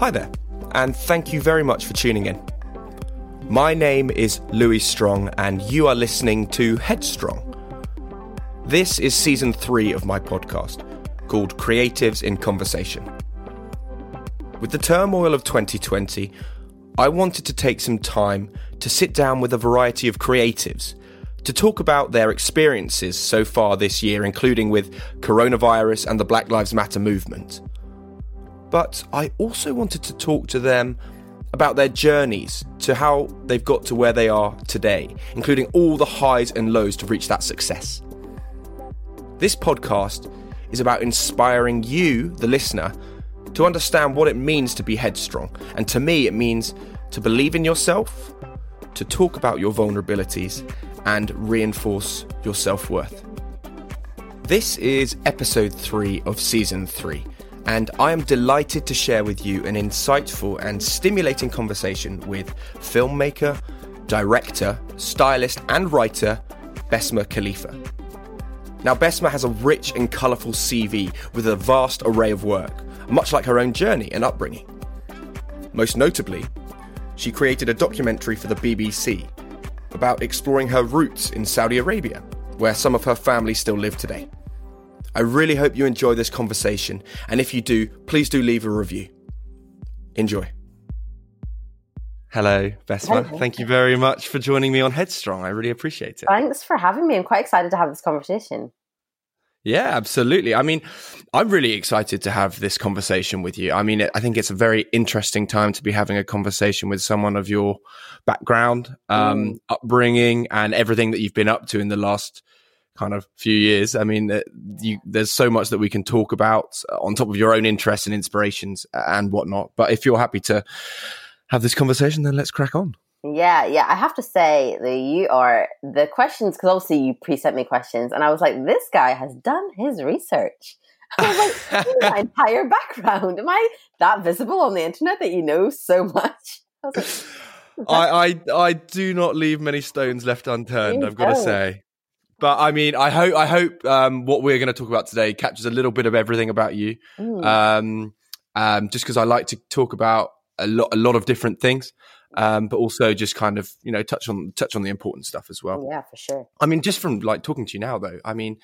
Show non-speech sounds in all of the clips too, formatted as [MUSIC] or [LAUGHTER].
Hi there, and thank you very much for tuning in. My name is Louis Strong, and you are listening to Headstrong. This is season three of my podcast, called Creatives in Conversation. With the turmoil of 2020, I wanted to take some time to sit down with a variety of creatives to talk about their experiences so far this year, including with coronavirus and the Black Lives Matter movement but I also wanted to talk to them about their journeys to how they've got to where they are today, including all the highs and lows to reach that success. This podcast is about inspiring you, the listener, to understand what it means to be headstrong. And to me, it means to believe in yourself, to talk about your vulnerabilities, and reinforce your self worth. This is episode three of season three and I am delighted to share with you an insightful and stimulating conversation with filmmaker, director, stylist, and writer Basma Khalifa. Now, Basma has a rich and colourful CV with a vast array of work, much like her own journey and upbringing. Most notably, she created a documentary for the BBC about exploring her roots in Saudi Arabia, where some of her family still live today. I really hope you enjoy this conversation, and if you do, please do leave a review. Enjoy. Hello, Basma. Hello. Thank you very much for joining me on Headstrong. I really appreciate it. Thanks for having me. I'm quite excited to have this conversation. Yeah, absolutely. I mean, I'm really excited to have this conversation with you. I mean, I think it's a very interesting time to be having a conversation with someone of your background, um, mm. upbringing, and everything that you've been up to in the last kind of few years. I mean, uh, you, there's so much that we can talk about on top of your own interests and inspirations and whatnot. But if you're happy to have this conversation, then let's crack on. Yeah, yeah. I have to say that you are the questions because obviously you pre-sent me questions, and I was like, this guy has done his research. [LAUGHS] I was like, my [LAUGHS] entire background. Am I that visible on the internet that you know so much? I like, I, I I do not leave many stones left unturned. I've got to say. But I mean, I hope I hope um, what we're going to talk about today captures a little bit of everything about you. Um, um, just because I like to talk about a lot a lot of different things, um, but also just kind of you know touch on touch on the important stuff as well. Yeah, for sure. I mean, just from like talking to you now, though, I mean,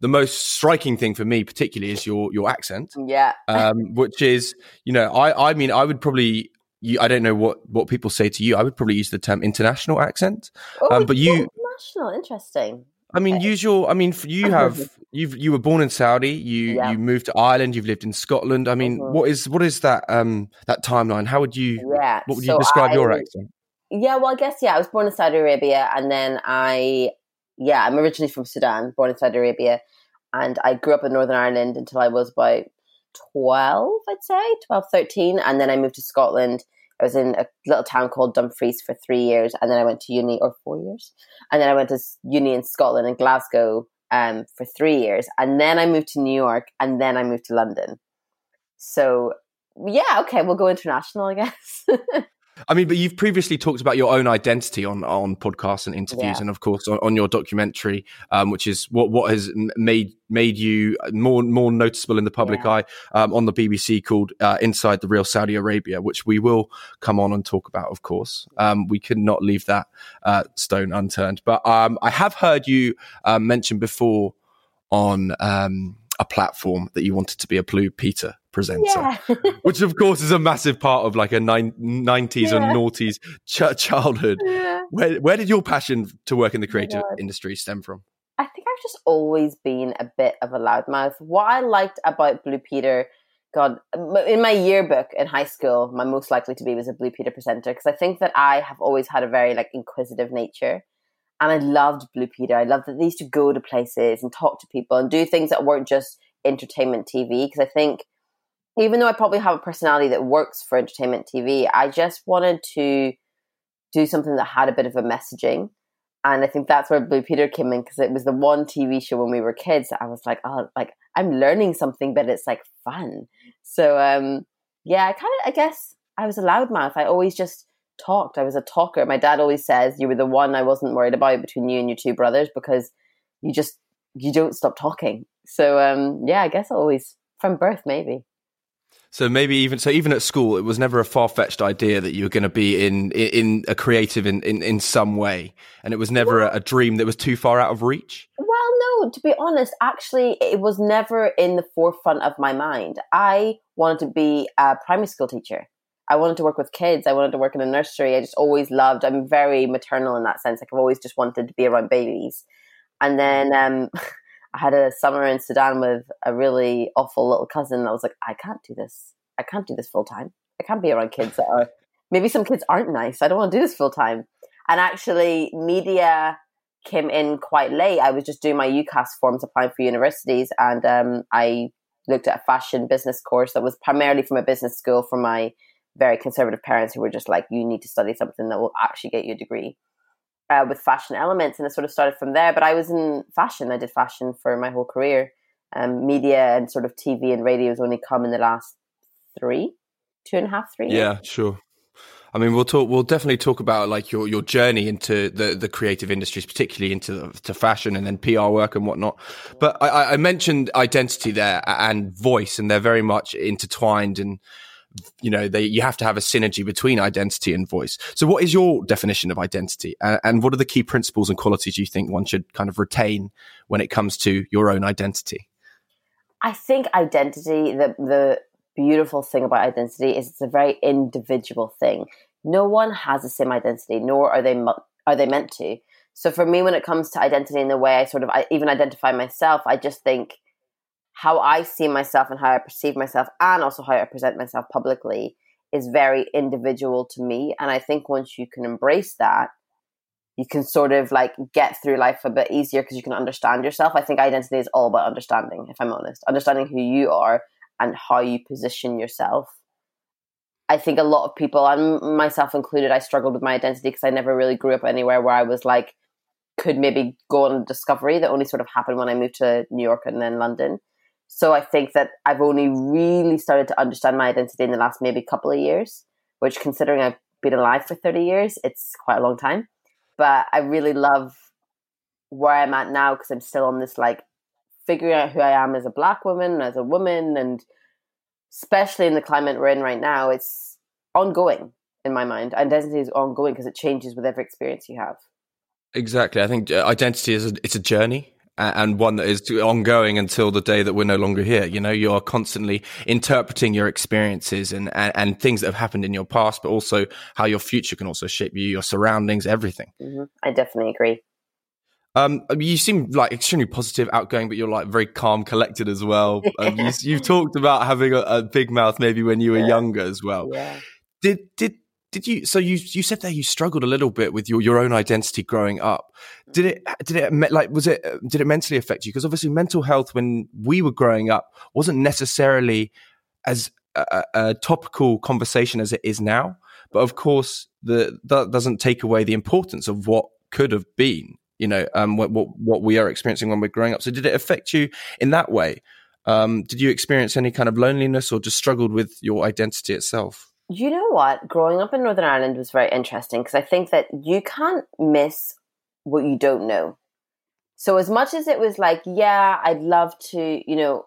the most striking thing for me, particularly, is your your accent. Yeah, [LAUGHS] um, which is you know, I I mean, I would probably you, I don't know what what people say to you. I would probably use the term international accent, oh, um, but you international. Interesting. I mean, usual. I mean, you have you've you were born in Saudi. You Yeah. you moved to Ireland. You've lived in Scotland. I mean, Mhm. what is what is that um that timeline? How would you Yeah. what would you so describe your accent? Yeah, well, I guess yeah. I was born in Saudi Arabia, and then I, yeah, I'm originally from Sudan, born in Saudi Arabia, and I grew up in Northern Ireland until I was about twelve, I'd say 12, 13. and then I moved to Scotland. I was in a little town called Dumfries for three years, and then I went to uni or four years, and then I went to uni in Scotland in Glasgow um, for three years, and then I moved to New York, and then I moved to London. So yeah, okay, we'll go international, I guess. [LAUGHS] I mean, but you've previously talked about your own identity on on podcasts and interviews, Yeah. and of course on, on your documentary, um, which is what what has made made you more more noticeable in the public Yeah. eye um, on the BBC called uh, "Inside the Real Saudi Arabia," which we will come on and talk about. Of course, um, we could not leave that uh, stone unturned. But um, I have heard you um, mention before on um, a platform that you wanted to be a Blue Peter presenter yeah. [LAUGHS] which of course is a massive part of like a nine, 90s Yeah. and noughties ch- childhood. yeah. Where, where did your passion to work in the oh creative God. industry stem from? I think I've just always been a bit of a loudmouth. What I liked about Blue Peter, God, in my yearbook in high school, my most likely to be was a Blue Peter presenter because I think that I have always had a very like inquisitive nature, and I loved Blue Peter. I loved that they used to go to places and talk to people and do things that weren't just entertainment TV. Because I think even though I probably have a personality that works for entertainment TV, I just wanted to do something that had a bit of a messaging. And I think that's where Blue Peter came in because it was the one TV show when we were kids that I was like, oh, like I'm learning something, but it's like fun. So um, yeah, I kind of, I guess I was a loudmouth. I always just talked. I was a talker. My dad always says you were the one I wasn't worried about between you and your two brothers because you just you don't stop talking. So um, yeah, I guess always from birth maybe. So maybe even so, even at school, it was never a far fetched idea that you were going to be in, in in a creative in, in in some way, and it was never a, a dream that was too far out of reach. Well, no, to be honest, actually, it was never in the forefront of my mind. I wanted to be a primary school teacher. I wanted to work with kids. I wanted to work in a nursery. I just always loved, I'm very maternal in that sense. Like, I've always just wanted to be around babies. And then um, [LAUGHS] I had a summer in Sudan with a really awful little cousin. I was like, I can't do this. I can't do this full time. I can't be around kids that are, [LAUGHS] maybe some kids aren't nice. I don't want to do this full time. And actually, media came in quite late. I was just doing my UCAS forms applying for universities, and um, I looked at a fashion business course that was primarily from a business school from my very conservative parents who were just like, you need to study something that will actually get you a degree uh, with fashion elements. And it sort of started from there. But I was in fashion, I did fashion for my whole career. Um, media and sort of TV and radio has only come in the last three, two and a half, three years. Yeah, sure. I mean, we'll talk. We'll definitely talk about like your, your journey into the, the creative industries, particularly into to fashion and then PR work and whatnot. But I, I mentioned identity there and voice, and they're very much intertwined. And you know, they you have to have a synergy between identity and voice. So, what is your definition of identity, and, and what are the key principles and qualities you think one should kind of retain when it comes to your own identity? I think identity, the the beautiful thing about identity is it's a very individual thing. No one has the same identity, nor are they mu- are they meant to. So for me, when it comes to identity and the way I sort of I even identify myself, I just think how I see myself and how I perceive myself, and also how I present myself publicly, is very individual to me. And I think once you can embrace that, you can sort of like get through life a bit easier because you can understand yourself. I think identity is all about understanding, if I'm honest, understanding who you are and how you position yourself. I think a lot of people, and myself included, I struggled with my identity because I never really grew up anywhere where I was like, could maybe go on a discovery that only sort of happened when I moved to New York and then London. So I think that I've only really started to understand my identity in the last maybe couple of years, which considering I've been alive for 30 years, it's quite a long time. But I really love where I'm at now because I'm still on this like figuring out who I am as a black woman, as a woman, and especially in the climate we're in right now, it's ongoing in my mind. Identity is ongoing because it changes with every experience you have. Exactly. I think uh, identity is a, it's a journey and one that is ongoing until the day that we're no longer here. You know, you are constantly interpreting your experiences and, and, and things that have happened in your past, but also how your future can also shape you, your surroundings, everything. hmm I definitely agree. Um, you seem like extremely positive, outgoing, but you're like very calm, collected as well. Um, [LAUGHS] you, have talked about having a, a, big mouth maybe when you were yeah. younger as well. Yeah. Did did did you? So you you said that you struggled a little bit with your, your own identity growing up. Did it did it like was it did it mentally affect you? Because obviously mental health when we were growing up wasn't necessarily as a, a topical conversation as it is now. But of course, the that doesn't take away the importance of what could have been you know, um, what, what, what we are experiencing when we're growing up. So did it affect you in that way? Um, did you experience any kind of loneliness or just struggled with your identity itself? You know what? Growing up in Northern Ireland was very interesting because I think that you can't miss what you don't know. So as much as it was like, yeah, I'd love to, you know,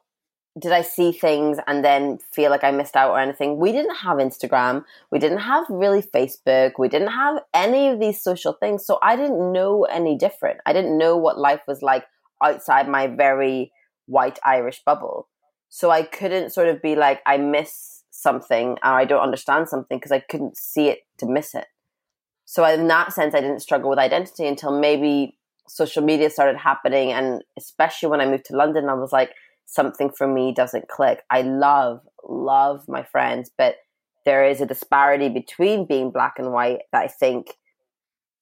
did I see things and then feel like I missed out or anything? We didn't have Instagram. We didn't have really Facebook. We didn't have any of these social things. So I didn't know any different. I didn't know what life was like outside my very white Irish bubble. So I couldn't sort of be like, I miss something or I don't understand something because I couldn't see it to miss it. So in that sense, I didn't struggle with identity until maybe social media started happening. And especially when I moved to London, I was like, something for me doesn't click. I love, love my friends, but there is a disparity between being black and white that I think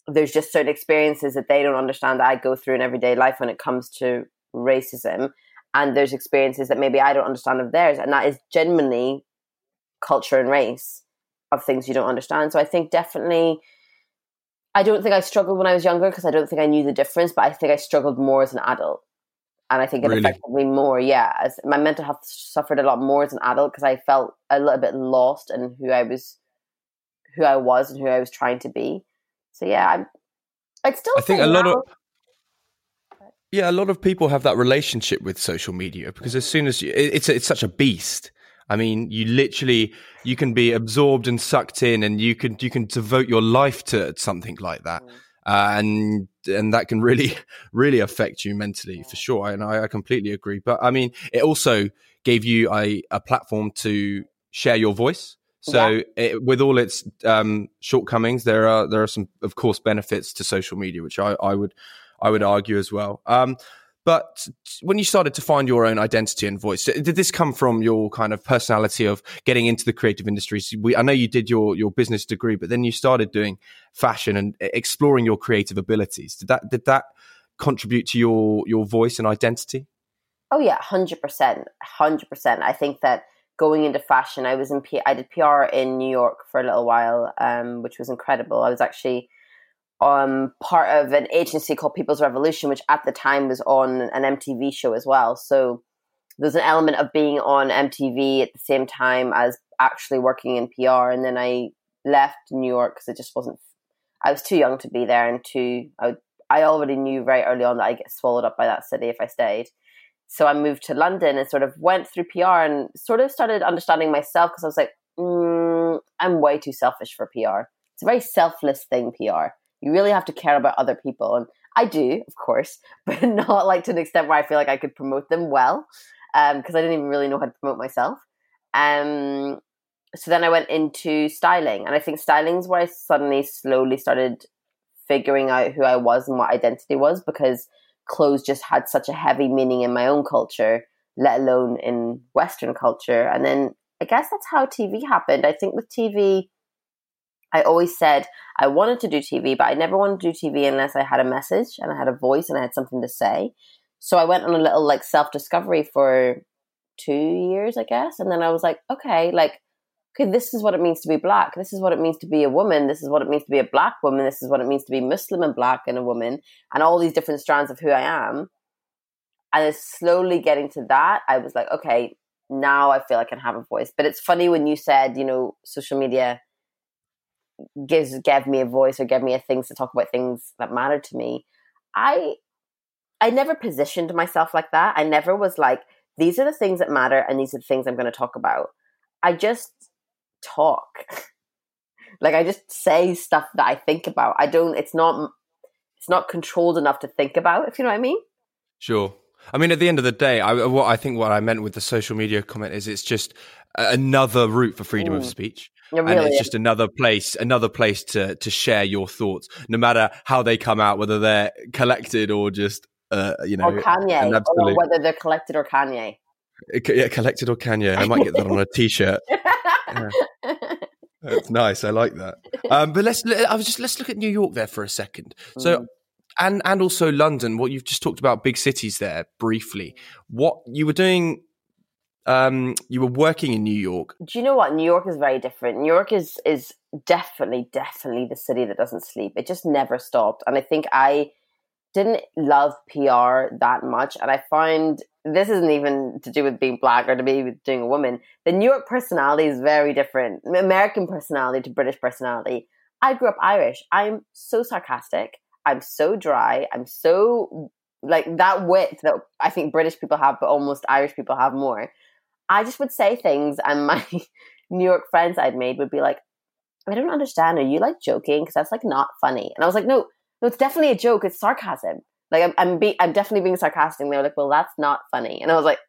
there's just certain experiences that they don't understand that I go through in everyday life when it comes to racism. And there's experiences that maybe I don't understand of theirs. And that is genuinely culture and race of things you don't understand. So I think definitely, I don't think I struggled when I was younger because I don't think I knew the difference, but I think I struggled more as an adult and I think it really? affected me more. Yeah, as my mental health suffered a lot more as an adult because I felt a little bit lost in who I was, who I was, and who I was trying to be. So yeah, I'm. I'd still. I think a lot of. Yeah, a lot of people have that relationship with social media because as soon as you, it's it's such a beast. I mean, you literally you can be absorbed and sucked in, and you can you can devote your life to something like that. Mm uh, and and that can really [LAUGHS] really affect you mentally for sure. And I, I completely agree. But I mean, it also gave you a, a platform to share your voice. So yeah. it, with all its um, shortcomings, there are there are some, of course, benefits to social media, which I, I would I would argue as well. Um, but when you started to find your own identity and voice, did this come from your kind of personality of getting into the creative industries? We, I know you did your your business degree, but then you started doing fashion and exploring your creative abilities. Did that did that contribute to your your voice and identity? Oh yeah, hundred percent, hundred percent. I think that going into fashion, I was in P- I did PR in New York for a little while, um, which was incredible. I was actually um, part of an agency called People's Revolution, which at the time was on an MTV show as well. So there's an element of being on MTV at the same time as actually working in PR. And then I left New York because it just wasn't. I was too young to be there, and too. I, I already knew very early on that I get swallowed up by that city if I stayed. So I moved to London and sort of went through PR and sort of started understanding myself because I was like, mm, I'm way too selfish for PR. It's a very selfless thing, PR you really have to care about other people. And I do, of course, [LAUGHS] but not like to the extent where I feel like I could promote them well Um, because um, I didn't even really know how to promote myself. Um, so then I went into styling, and I think styling is where I suddenly slowly started figuring out who I was and what identity was because clothes just had such a heavy meaning in my own culture, let alone in Western culture. And then I guess that's how TV happened. I think with TV, I always said I wanted to do TV, but I never wanted to do TV unless I had a message and I had a voice and I had something to say. So I went on a little like self discovery for two years, I guess. And then I was like, okay, like, okay, this is what it means to be black. This is what it means to be a woman. This is what it means to be a black woman. This is what it means to be Muslim and black and a woman, and all these different strands of who I am. And it's slowly getting to that. I was like, okay, now I feel I can have a voice. But it's funny when you said, you know, social media gives gave me a voice or gave me a things to talk about things that matter to me. I I never positioned myself like that. I never was like, these are the things that matter and these are the things I'm going to talk about. I just talk. [LAUGHS] like I just say stuff that I think about. I don't it's not it's not controlled enough to think about, if you know what I mean. Sure. I mean, at the end of the day, I, what I think what I meant with the social media comment is it's just another route for freedom mm. of speech. It and it's is. just another place, another place to to share your thoughts, no matter how they come out, whether they're collected or just uh, you know, or Kanye, an or whether they're collected or Kanye. yeah, collected or Kanye. I might get that on a t-shirt. [LAUGHS] That's nice. I like that. Um, but let's. I was just let's look at New York there for a second. So, Mm. and and also London. What you've just talked about, big cities there briefly. What you were doing. Um, you were working in New York. Do you know what? New York is very different. New York is is definitely, definitely the city that doesn't sleep. It just never stopped. And I think I didn't love PR that much. And I find this isn't even to do with being black or to be with being a woman. The New York personality is very different. American personality to British personality. I grew up Irish. I'm so sarcastic. I'm so dry. I'm so like that wit that I think British people have, but almost Irish people have more. I just would say things, and my [LAUGHS] New York friends I'd made would be like, I don't understand. Are you like joking? Because that's like not funny. And I was like, no, no, it's definitely a joke. It's sarcasm. Like I'm, I'm, be- I'm definitely being sarcastic. And they were like, well, that's not funny. And I was like,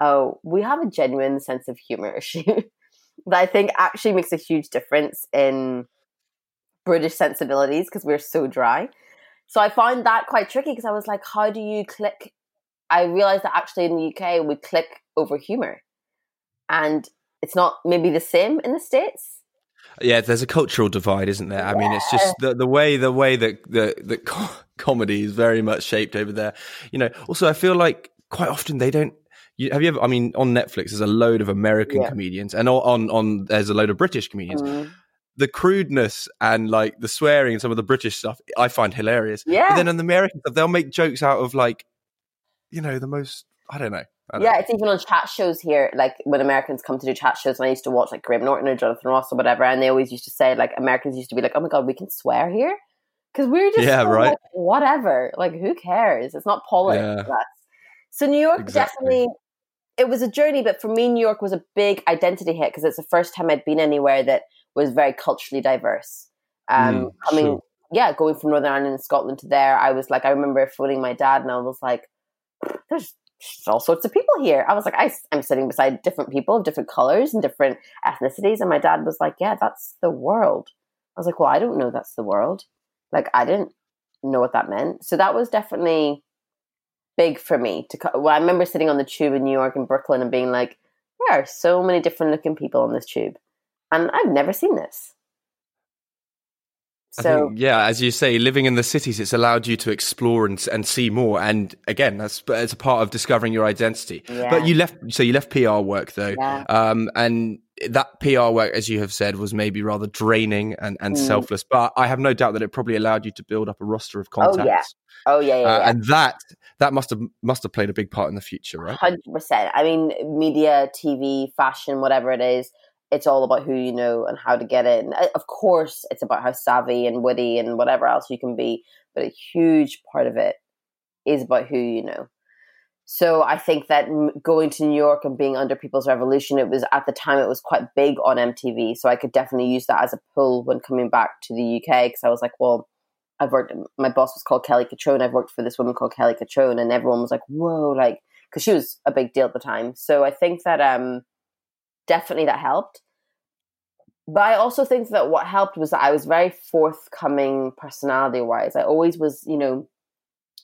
oh, we have a genuine sense of humor issue [LAUGHS] that I think actually makes a huge difference in British sensibilities because we're so dry. So I found that quite tricky because I was like, how do you click? I realized that actually in the UK we click over humor, and it's not maybe the same in the states. Yeah, there's a cultural divide, isn't there? I mean, it's just the the way the way that the the co- [LAUGHS] comedy is very much shaped over there. You know, also I feel like quite often they don't. You, have you ever? I mean, on Netflix, there's a load of American Yeah. comedians, and on, on on there's a load of British comedians. Mm. The crudeness and like the swearing and some of the British stuff, I find hilarious. Yeah. But then in the American stuff, they'll make jokes out of like, you know, the most. I don't know. I Yeah, it's even on chat shows here. Like when Americans come to do chat shows, and I used to watch like Graham Norton or Jonathan Ross or whatever, and they always used to say like Americans used to be like, "Oh my god, we can swear here," because we're just Yeah, so, right. like, whatever. Like who cares? It's not politics. Yeah. So New York Exactly. definitely. It was a journey, but for me, New York was a big identity hit because it's the first time I'd been anywhere that was very culturally diverse. Um, Mm, coming, sure. yeah, going from Northern Ireland and Scotland to there, I was like, I remember phoning my dad, and I was like, "There's all sorts of people here." I was like, I, am sitting beside different people of different colors and different ethnicities, and my dad was like, "Yeah, that's the world." I was like, "Well, I don't know that's the world. Like, I didn't know what that meant." So that was definitely big for me. To well, I remember sitting on the tube in New York and Brooklyn and being like, "There are so many different looking people on this tube." and I've never seen this. I So think, yeah, as you say, living in the cities, it's allowed you to explore and and see more. And again, that's it's a part of discovering your identity. Yeah. But you left, so you left PR work though, Yeah. um, and that PR work, as you have said, was maybe rather draining and, and Mm. selfless. But I have no doubt that it probably allowed you to build up a roster of Oh, yeah. contacts. oh yeah, yeah, Uh, yeah. and that that must have must have played a big part in the future, right? Hundred percent. I mean, media, TV, fashion, whatever it is, it's all about who you know and how to get in. Uh, Of course, it's about how savvy and witty and whatever else you can be, but a huge part of it is about who you know. So I think that going to New York and being under People's Revolution, it was at the time it was quite big on MTV. So I could definitely use that as a pull when coming back to the UK because I was like, well, I've worked. My boss was called Kelly Cutrone. I've worked for this woman called Kelly Cutrone, and everyone was like, "Whoa!" Like, because she was a big deal at the time. So I think that um, definitely that helped. But I also think that what helped was that I was very forthcoming personality wise. I always was, you know,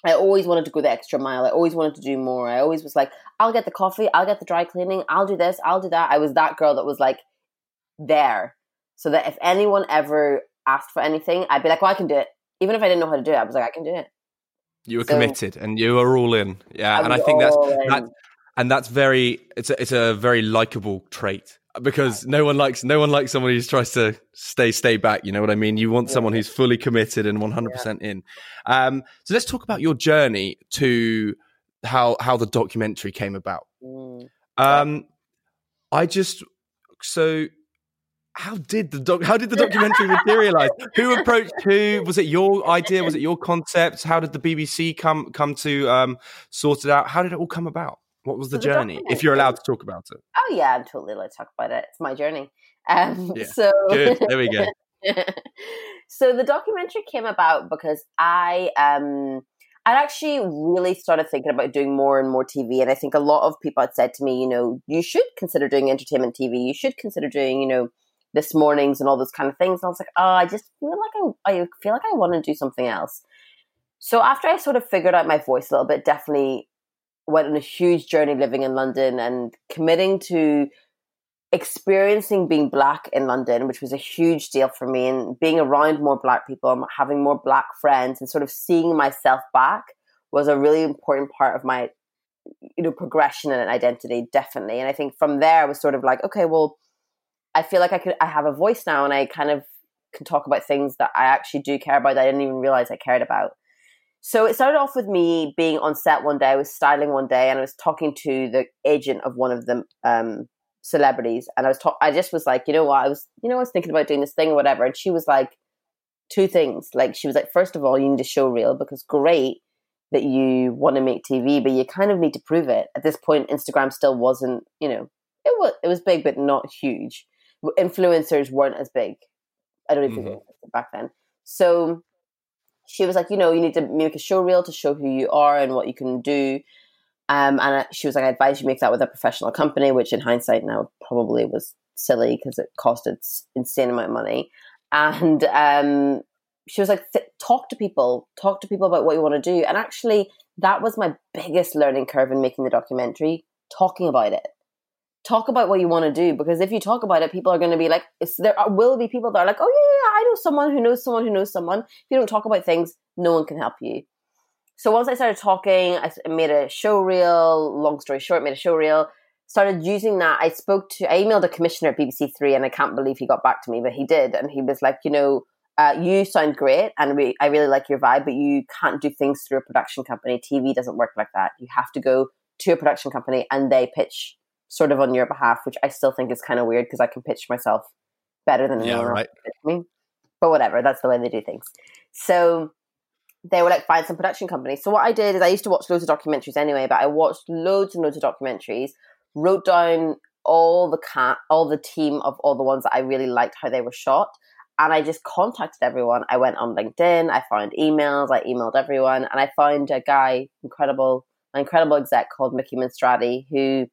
I always wanted to go the extra mile. I always wanted to do more. I always was like, I'll get the coffee, I'll get the dry cleaning, I'll do this, I'll do that. I was that girl that was like there. So that if anyone ever asked for anything, I'd be like, well, I can do it. Even if I didn't know how to do it, I was like, I can do it. You were So- committed and you were all in. Yeah, and I think that's in. that, and that's very it's a, it's a very likable trait because no one likes no one likes someone who just tries to stay stay back. You know what I mean? You want someone who's fully committed and one hundred percent in. Um, so let's talk about your journey to how how the documentary came about. Mm. Um, I just so how did the doc how did the documentary [LAUGHS] materialize? Who approached who? Was it your idea? Was it your concept? How did the BBC come come to um, sort it out? How did it all come about? What was the So the journey? If you're allowed to talk about it. Oh yeah, I'm totally allowed to talk about it. It's my journey. Um, Yeah. So Good. There we go. [LAUGHS] so the documentary came about because I um I actually really started thinking about doing more and more TV, and I think a lot of people had said to me, you know, you should consider doing entertainment TV. You should consider doing, you know, this mornings and all those kind of things. And I was like, oh, I just feel like I, I feel like I want to do something else. So after I sort of figured out my voice a little bit, definitely went on a huge journey living in London and committing to experiencing being black in London, which was a huge deal for me, and being around more black people, and having more black friends, and sort of seeing myself back was a really important part of my you know progression and identity definitely. And i think from there i was sort of like okay well i feel like i could i have a voice now and i kind of can talk about things that i actually do care about that i didn't even realize i cared about so it started off with me being on set one day i was styling one day and i was talking to the agent of one of the um, celebrities and i was talk- i just was like you know what i was you know i was thinking about doing this thing or whatever and she was like two things like she was like first of all you need to show reel because great that you want to make TV, but you kind of need to prove it. At this point, Instagram still wasn't, you know, it was it was big, but not huge. Influencers weren't as big. I don't even mm-hmm. think back then. So she was like, you know, you need to make a show reel to show who you are and what you can do. Um, and she was like, I advise you make that with a professional company, which in hindsight now probably was silly because it cost costed insane amount of money. And um, she was like, talk to people, talk to people about what you want to do. And actually, that was my biggest learning curve in making the documentary, talking about it. Talk about what you want to do because if you talk about it, people are going to be like, there will be people that are like, oh, yeah, yeah, I know someone who knows someone who knows someone. If you don't talk about things, no one can help you. So once I started talking, I made a show reel. Long story short, made a show reel. Started using that. I spoke to, I emailed a commissioner at BBC Three, and I can't believe he got back to me, but he did, and he was like, you know, uh, you sound great and we, I really like your vibe, but you can't do things through a production company. TV doesn't work like that. You have to go to a production company and they pitch sort of on your behalf, which I still think is kind of weird because I can pitch myself better than anyone yeah, right. else me. But whatever, that's the way they do things. So they were like, find some production company. So what I did is I used to watch loads of documentaries anyway, but I watched loads and loads of documentaries, wrote down all the cat, all the team of all the ones that I really liked how they were shot, and I just contacted everyone. I went on LinkedIn, I found emails, I emailed everyone, and I found a guy, incredible, an incredible exec called Mickey Monstrati, who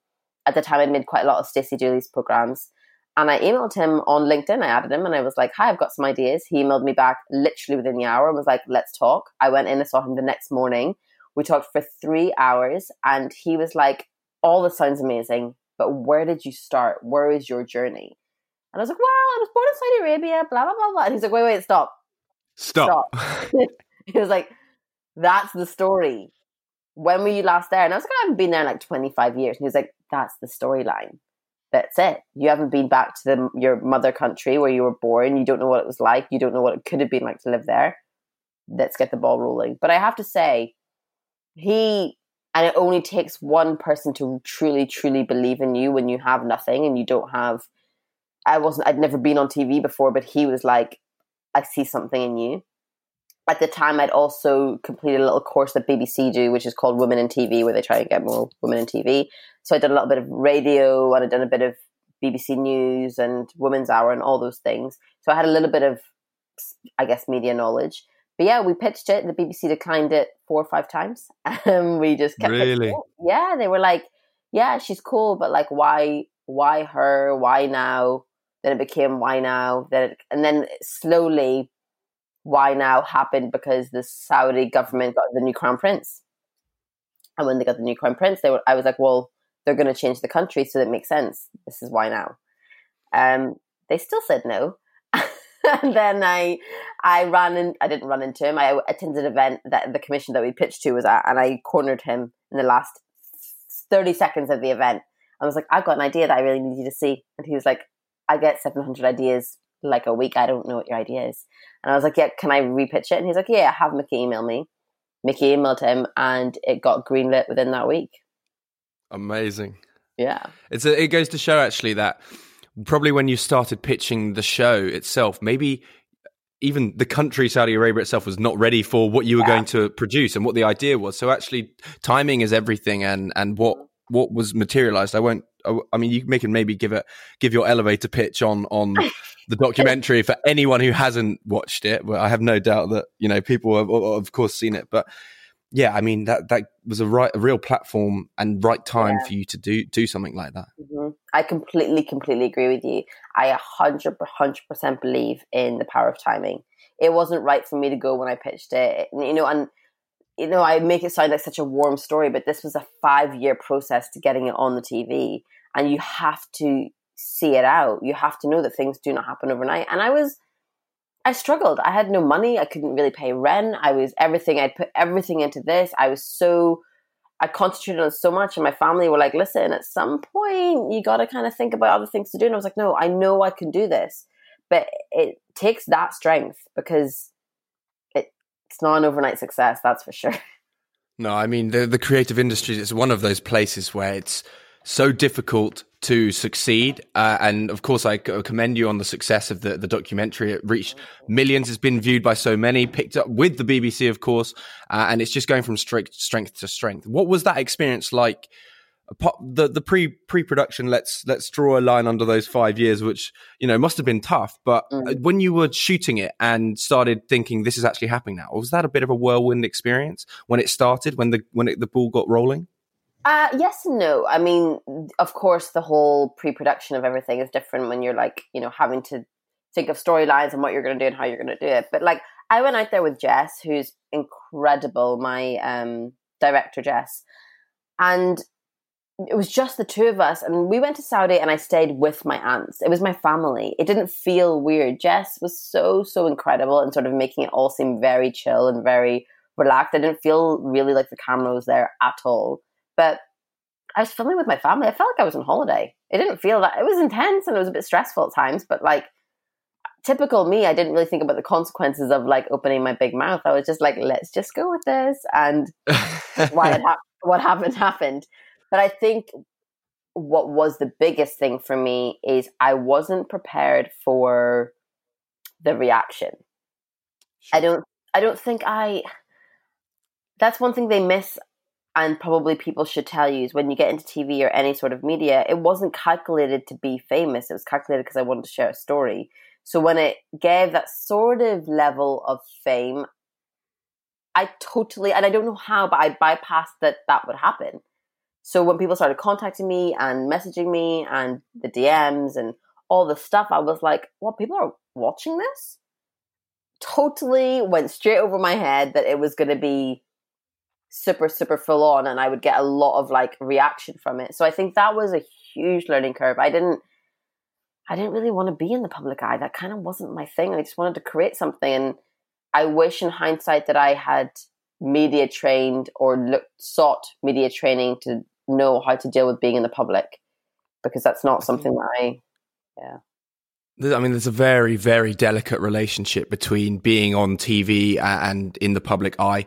at the time I'd made quite a lot of Stacey Dooley's programs. And I emailed him on LinkedIn. I added him and I was like, Hi, I've got some ideas. He emailed me back literally within the hour and was like, Let's talk. I went in and saw him the next morning. We talked for three hours and he was like, All this sounds amazing, but where did you start? Where is your journey? And I was like, well, I was born in Saudi Arabia, blah, blah, blah, blah. And he's like, wait, wait, stop. Stop. stop. [LAUGHS] he was like, that's the story. When were you last there? And I was like, I haven't been there in like 25 years. And he was like, that's the storyline. That's it. You haven't been back to the, your mother country where you were born. You don't know what it was like. You don't know what it could have been like to live there. Let's get the ball rolling. But I have to say, he and it only takes one person to truly truly believe in you when you have nothing and you don't have I wasn't, I'd never been on TV before, but he was like, I see something in you. At the time, I'd also completed a little course that BBC do, which is called Women in TV, where they try and get more women in TV. So I did a little bit of radio and I'd done a bit of BBC News and Women's Hour and all those things. So I had a little bit of, I guess, media knowledge. But yeah, we pitched it. The BBC declined it four or five times. [LAUGHS] and we just kept really, yeah. They were like, "Yeah, she's cool, but like, why, why her? Why now?" Then it became why now. Then it, and then slowly, why now happened because the Saudi government got the new crown prince. And when they got the new crown prince, they were. I was like, well, they're going to change the country, so that makes sense. This is why now. Um, they still said no. [LAUGHS] and then I, I ran and I didn't run into him. I attended an event that the commission that we pitched to was at, and I cornered him in the last thirty seconds of the event. I was like, I've got an idea that I really need you to see. And he was like, I get 700 ideas like a week. I don't know what your idea is. And I was like, yeah, can I repitch it? And he's like, yeah, have Mickey email me. Mickey emailed him and it got greenlit within that week. Amazing. Yeah. It's a, it goes to show actually that probably when you started pitching the show itself, maybe even the country Saudi Arabia itself was not ready for what you were yeah. going to produce and what the idea was. So actually timing is everything and and what what was materialized. I won't I mean, you can maybe give it give your elevator pitch on on [LAUGHS] the documentary for anyone who hasn't watched it. But I have no doubt that you know people have, of course, seen it. But yeah, I mean that that was a right a real platform and right time yeah. for you to do do something like that. Mm-hmm. I completely, completely agree with you. I 100, 100% believe in the power of timing. It wasn't right for me to go when I pitched it, you know, and you know, I make it sound like such a warm story, but this was a five year process to getting it on the TV, and you have to see it out. You have to know that things do not happen overnight. And I was, I struggled. I had no money. I couldn't really pay rent. I was everything. I'd put everything into this. I was so I concentrated on so much, and my family were like, "Listen, at some point, you got to kind of think about other things to do." And I was like, "No, I know I can do this, but it takes that strength because it's not an overnight success. That's for sure." [LAUGHS] No, I mean the the creative industry is one of those places where it's so difficult to succeed. Uh, and of course, I commend you on the success of the, the documentary. It reached millions. It's been viewed by so many, picked up with the BBC, of course, uh, and it's just going from strength, strength to strength. What was that experience like? The the pre pre production. Let's let's draw a line under those five years, which you know must have been tough. But mm. when you were shooting it and started thinking this is actually happening now, was that a bit of a whirlwind experience when it started? When the when it, the ball got rolling? Uh, yes and no. I mean, of course, the whole pre-production of everything is different when you're like, you know, having to think of storylines and what you're going to do and how you're going to do it. But like, I went out there with Jess, who's incredible, my um, director Jess, and it was just the two of us. And we went to Saudi, and I stayed with my aunts. It was my family. It didn't feel weird. Jess was so so incredible and sort of making it all seem very chill and very relaxed. I didn't feel really like the camera was there at all. But I was filming with my family. I felt like I was on holiday. It didn't feel that it was intense and it was a bit stressful at times, but like typical me, I didn't really think about the consequences of like opening my big mouth. I was just like, let's just go with this. And why it ha- what happened happened. But I think what was the biggest thing for me is I wasn't prepared for the reaction. Sure. I don't I don't think I that's one thing they miss and probably people should tell you is when you get into TV or any sort of media, it wasn't calculated to be famous. It was calculated because I wanted to share a story. So when it gave that sort of level of fame, I totally, and I don't know how, but I bypassed that that would happen. So when people started contacting me and messaging me and the DMs and all the stuff, I was like, well, people are watching this? Totally went straight over my head that it was going to be super super full on and i would get a lot of like reaction from it. So i think that was a huge learning curve. I didn't i didn't really want to be in the public eye. That kind of wasn't my thing. I just wanted to create something and i wish in hindsight that i had media trained or looked sought media training to know how to deal with being in the public because that's not something that i yeah. I mean, there's a very, very delicate relationship between being on TV and in the public eye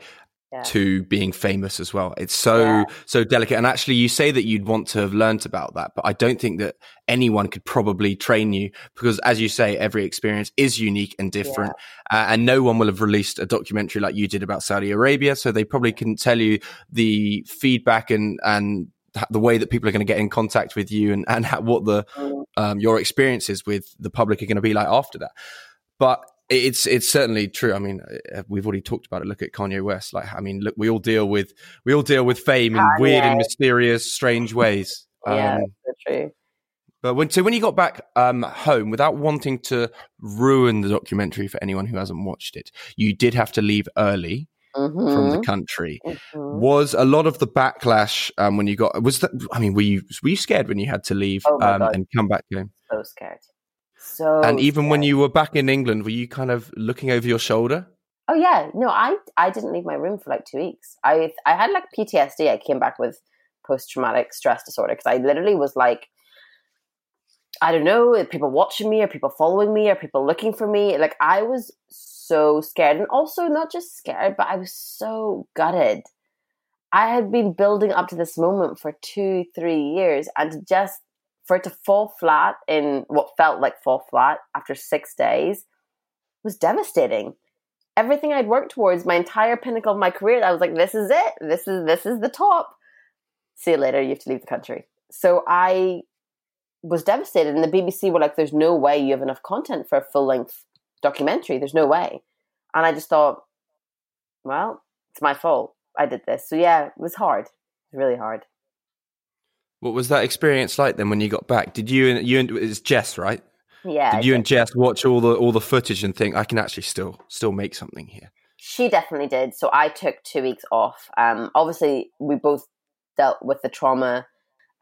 yeah. to being famous as well. It's so yeah. so delicate. And actually, you say that you'd want to have learnt about that, but I don't think that anyone could probably train you because, as you say, every experience is unique and different, yeah. uh, and no one will have released a documentary like you did about Saudi Arabia, so they probably couldn't tell you the feedback and and the way that people are going to get in contact with you and and what the mm. um, your experiences with the public are going to be like after that. But it's it's certainly true. I mean, uh, we've already talked about it. Look at Kanye West. Like, I mean, look, we all deal with we all deal with fame in weird and mysterious, strange ways. [LAUGHS] yeah, um, true. But when so when you got back um, home, without wanting to ruin the documentary for anyone who hasn't watched it, you did have to leave early. Mm-hmm. From the country, mm-hmm. was a lot of the backlash um, when you got was that? I mean, were you were you scared when you had to leave oh um, and come back home? So scared so and even when you were back in England, were you kind of looking over your shoulder? Oh yeah, no, I I didn't leave my room for like two weeks. I I had like PTSD. I came back with post traumatic stress disorder because I literally was like, I don't know, are people watching me? Are people following me? Are people looking for me? Like I was so scared, and also not just scared, but I was so gutted. I had been building up to this moment for two, three years, and to just for it to fall flat in what felt like fall flat after six days was devastating. Everything I'd worked towards, my entire pinnacle of my career, I was like, this is it. This is this is the top. See you later, you have to leave the country. So I was devastated. And the BBC were like, there's no way you have enough content for a full length documentary. There's no way. And I just thought, well, it's my fault. I did this. So yeah, it was hard. It was really hard. What was that experience like then when you got back? Did you and you and it's Jess, right? Yeah. Did you and Jess watch all the all the footage and think I can actually still still make something here? She definitely did. So I took two weeks off. Um, obviously, we both dealt with the trauma,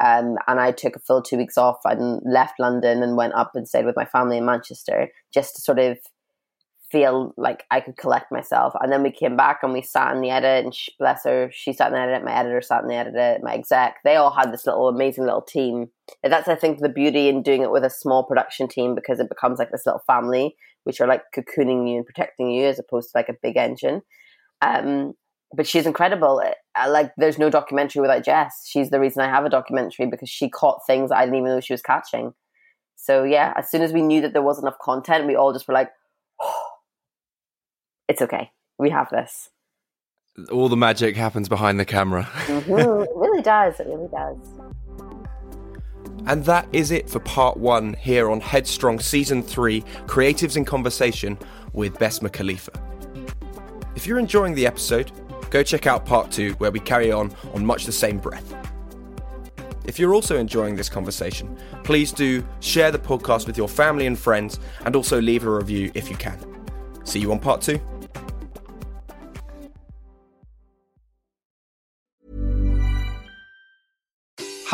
um, and I took a full two weeks off and left London and went up and stayed with my family in Manchester just to sort of feel like I could collect myself. And then we came back and we sat in the edit, and she, bless her, she sat in the edit, my editor sat in the edit, my exec. They all had this little amazing little team. And that's, I think, the beauty in doing it with a small production team because it becomes like this little family, which are like cocooning you and protecting you as opposed to like a big engine. Um, but she's incredible. like, there's no documentary without Jess. She's the reason I have a documentary because she caught things I didn't even know she was catching. So yeah, as soon as we knew that there wasn't enough content, we all just were like, it's okay. We have this. All the magic happens behind the camera. mm-hmm. It really does. It really does. And that is it for part one here on Headstrong Season 3 Creatives in Conversation with Basma Khalifa. If you're enjoying the episode, go check out part two where we carry on on much the same breath. If you're also enjoying this conversation, please do share the podcast with your family and friends and also leave a review if you can. See you on part two.